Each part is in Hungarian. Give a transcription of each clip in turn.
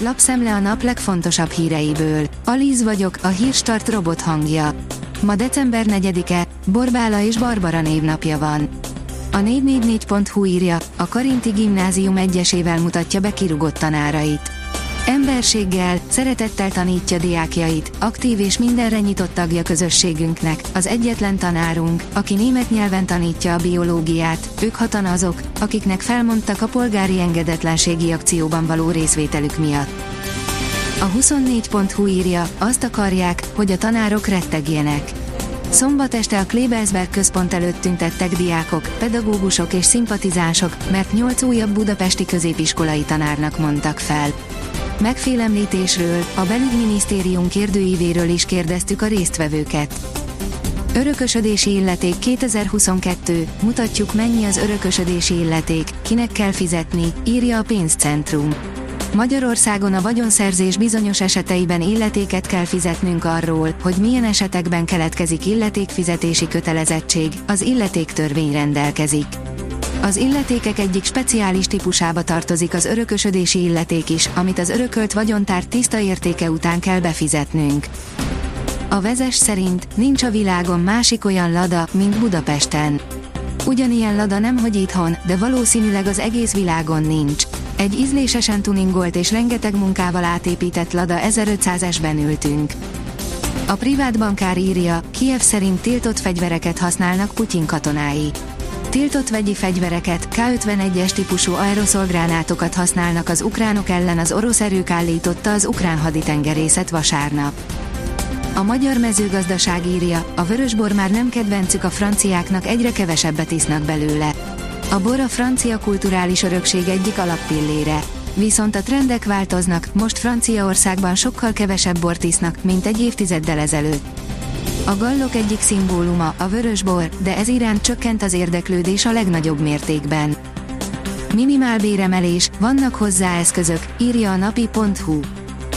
lapszemle a nap legfontosabb híreiből. Alíz vagyok, a hírstart robot hangja. Ma december 4-e, Borbála és Barbara névnapja van. A 444.hu írja, a Karinti Gimnázium egyesével mutatja be kirugott tanárait. Emberséggel, szeretettel tanítja diákjait, aktív és mindenre nyitott tagja közösségünknek, az egyetlen tanárunk, aki német nyelven tanítja a biológiát, ők hatan azok, akiknek felmondtak a polgári engedetlenségi akcióban való részvételük miatt. A 24.hu írja, azt akarják, hogy a tanárok rettegjenek. Szombat este a Klebelsberg központ előtt tüntettek diákok, pedagógusok és szimpatizánsok, mert nyolc újabb budapesti középiskolai tanárnak mondtak fel. Megfélemlítésről, a belügyminisztérium kérdőívéről is kérdeztük a résztvevőket. Örökösödési illeték 2022, mutatjuk mennyi az örökösödési illeték, kinek kell fizetni, írja a pénzcentrum. Magyarországon a vagyonszerzés bizonyos eseteiben illetéket kell fizetnünk arról, hogy milyen esetekben keletkezik illetékfizetési kötelezettség, az illetéktörvény rendelkezik. Az illetékek egyik speciális típusába tartozik az örökösödési illeték is, amit az örökölt vagyontár tiszta értéke után kell befizetnünk. A vezes szerint nincs a világon másik olyan lada, mint Budapesten. Ugyanilyen lada nem hogy itthon, de valószínűleg az egész világon nincs. Egy ízlésesen tuningolt és rengeteg munkával átépített Lada 1500-esben ültünk. A privát bankár írja, Kiev szerint tiltott fegyvereket használnak Putyin katonái. Tiltott vegyi fegyvereket, K-51-es típusú aeroszolgránátokat használnak az ukránok ellen az orosz erők állította az ukrán haditengerészet vasárnap. A magyar mezőgazdaság írja, a vörösbor már nem kedvencük a franciáknak egyre kevesebbet isznak belőle. A bor a francia kulturális örökség egyik alappillére. Viszont a trendek változnak, most Franciaországban sokkal kevesebb bort isznak, mint egy évtizeddel ezelőtt. A gallok egyik szimbóluma, a vörösbor, de ez iránt csökkent az érdeklődés a legnagyobb mértékben. Minimál béremelés, vannak hozzá eszközök, írja a napi.hu.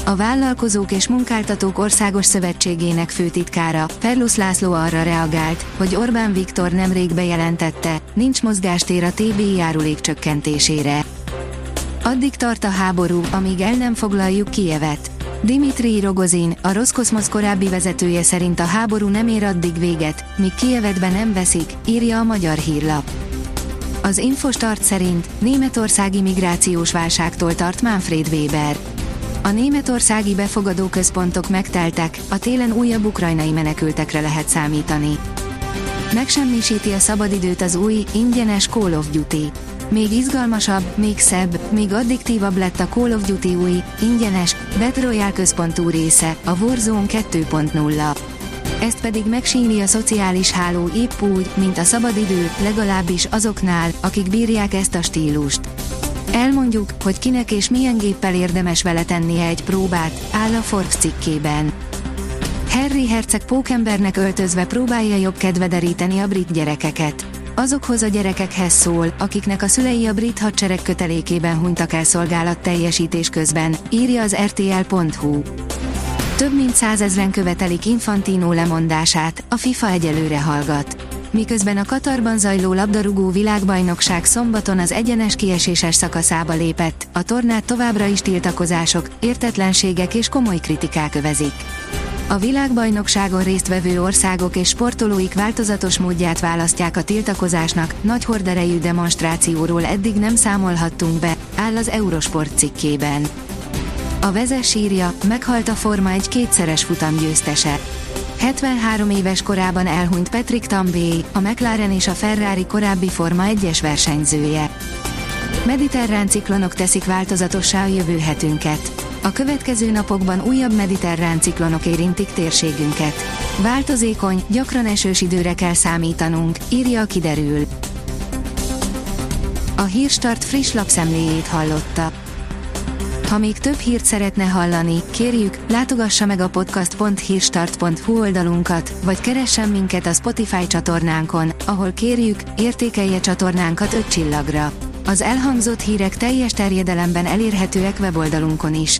A Vállalkozók és Munkáltatók Országos Szövetségének főtitkára, Perlusz László arra reagált, hogy Orbán Viktor nemrég bejelentette, nincs mozgástér a TBI járulék csökkentésére. Addig tart a háború, amíg el nem foglaljuk Kijevet. Dimitri Rogozin, a Roszkoszmosz korábbi vezetője szerint a háború nem ér addig véget, míg Kijevet be nem veszik, írja a magyar hírlap. Az Infostart szerint németországi migrációs válságtól tart Manfred Weber. A németországi befogadó központok megteltek, a télen újabb ukrajnai menekültekre lehet számítani. Megsemmisíti a szabadidőt az új, ingyenes Call of Duty. Még izgalmasabb, még szebb, még addiktívabb lett a Call of Duty új, ingyenes, Battle Royale központú része, a Warzone 2.0. Ezt pedig megsíni a szociális háló épp úgy, mint a szabadidő, legalábbis azoknál, akik bírják ezt a stílust. Elmondjuk, hogy kinek és milyen géppel érdemes vele tennie egy próbát, áll a Forbes cikkében. Harry herceg pókembernek öltözve próbálja jobb kedve deríteni a brit gyerekeket. Azokhoz a gyerekekhez szól, akiknek a szülei a brit hadsereg kötelékében hunytak el szolgálat teljesítés közben, írja az rtl.hu. Több mint százezren követelik Infantino lemondását, a FIFA egyelőre hallgat miközben a Katarban zajló labdarúgó világbajnokság szombaton az egyenes kieséses szakaszába lépett, a tornát továbbra is tiltakozások, értetlenségek és komoly kritikák övezik. A világbajnokságon résztvevő országok és sportolóik változatos módját választják a tiltakozásnak, nagy horderejű demonstrációról eddig nem számolhattunk be, áll az Eurosport cikkében. A vezes írja, meghalt a Forma egy kétszeres futam győztese. 73 éves korában elhunyt Patrick Tambay, a McLaren és a Ferrari korábbi Forma 1-es versenyzője. Mediterrán ciklonok teszik változatossá a jövő hetünket. A következő napokban újabb mediterrán ciklonok érintik térségünket. Változékony, gyakran esős időre kell számítanunk, írja a kiderül. A Hírstart friss lapszemléjét hallotta. Ha még több hírt szeretne hallani, kérjük, látogassa meg a podcast.hírstart.hu oldalunkat, vagy keressen minket a Spotify csatornánkon, ahol kérjük, értékelje csatornánkat 5 csillagra. Az elhangzott hírek teljes terjedelemben elérhetőek weboldalunkon is.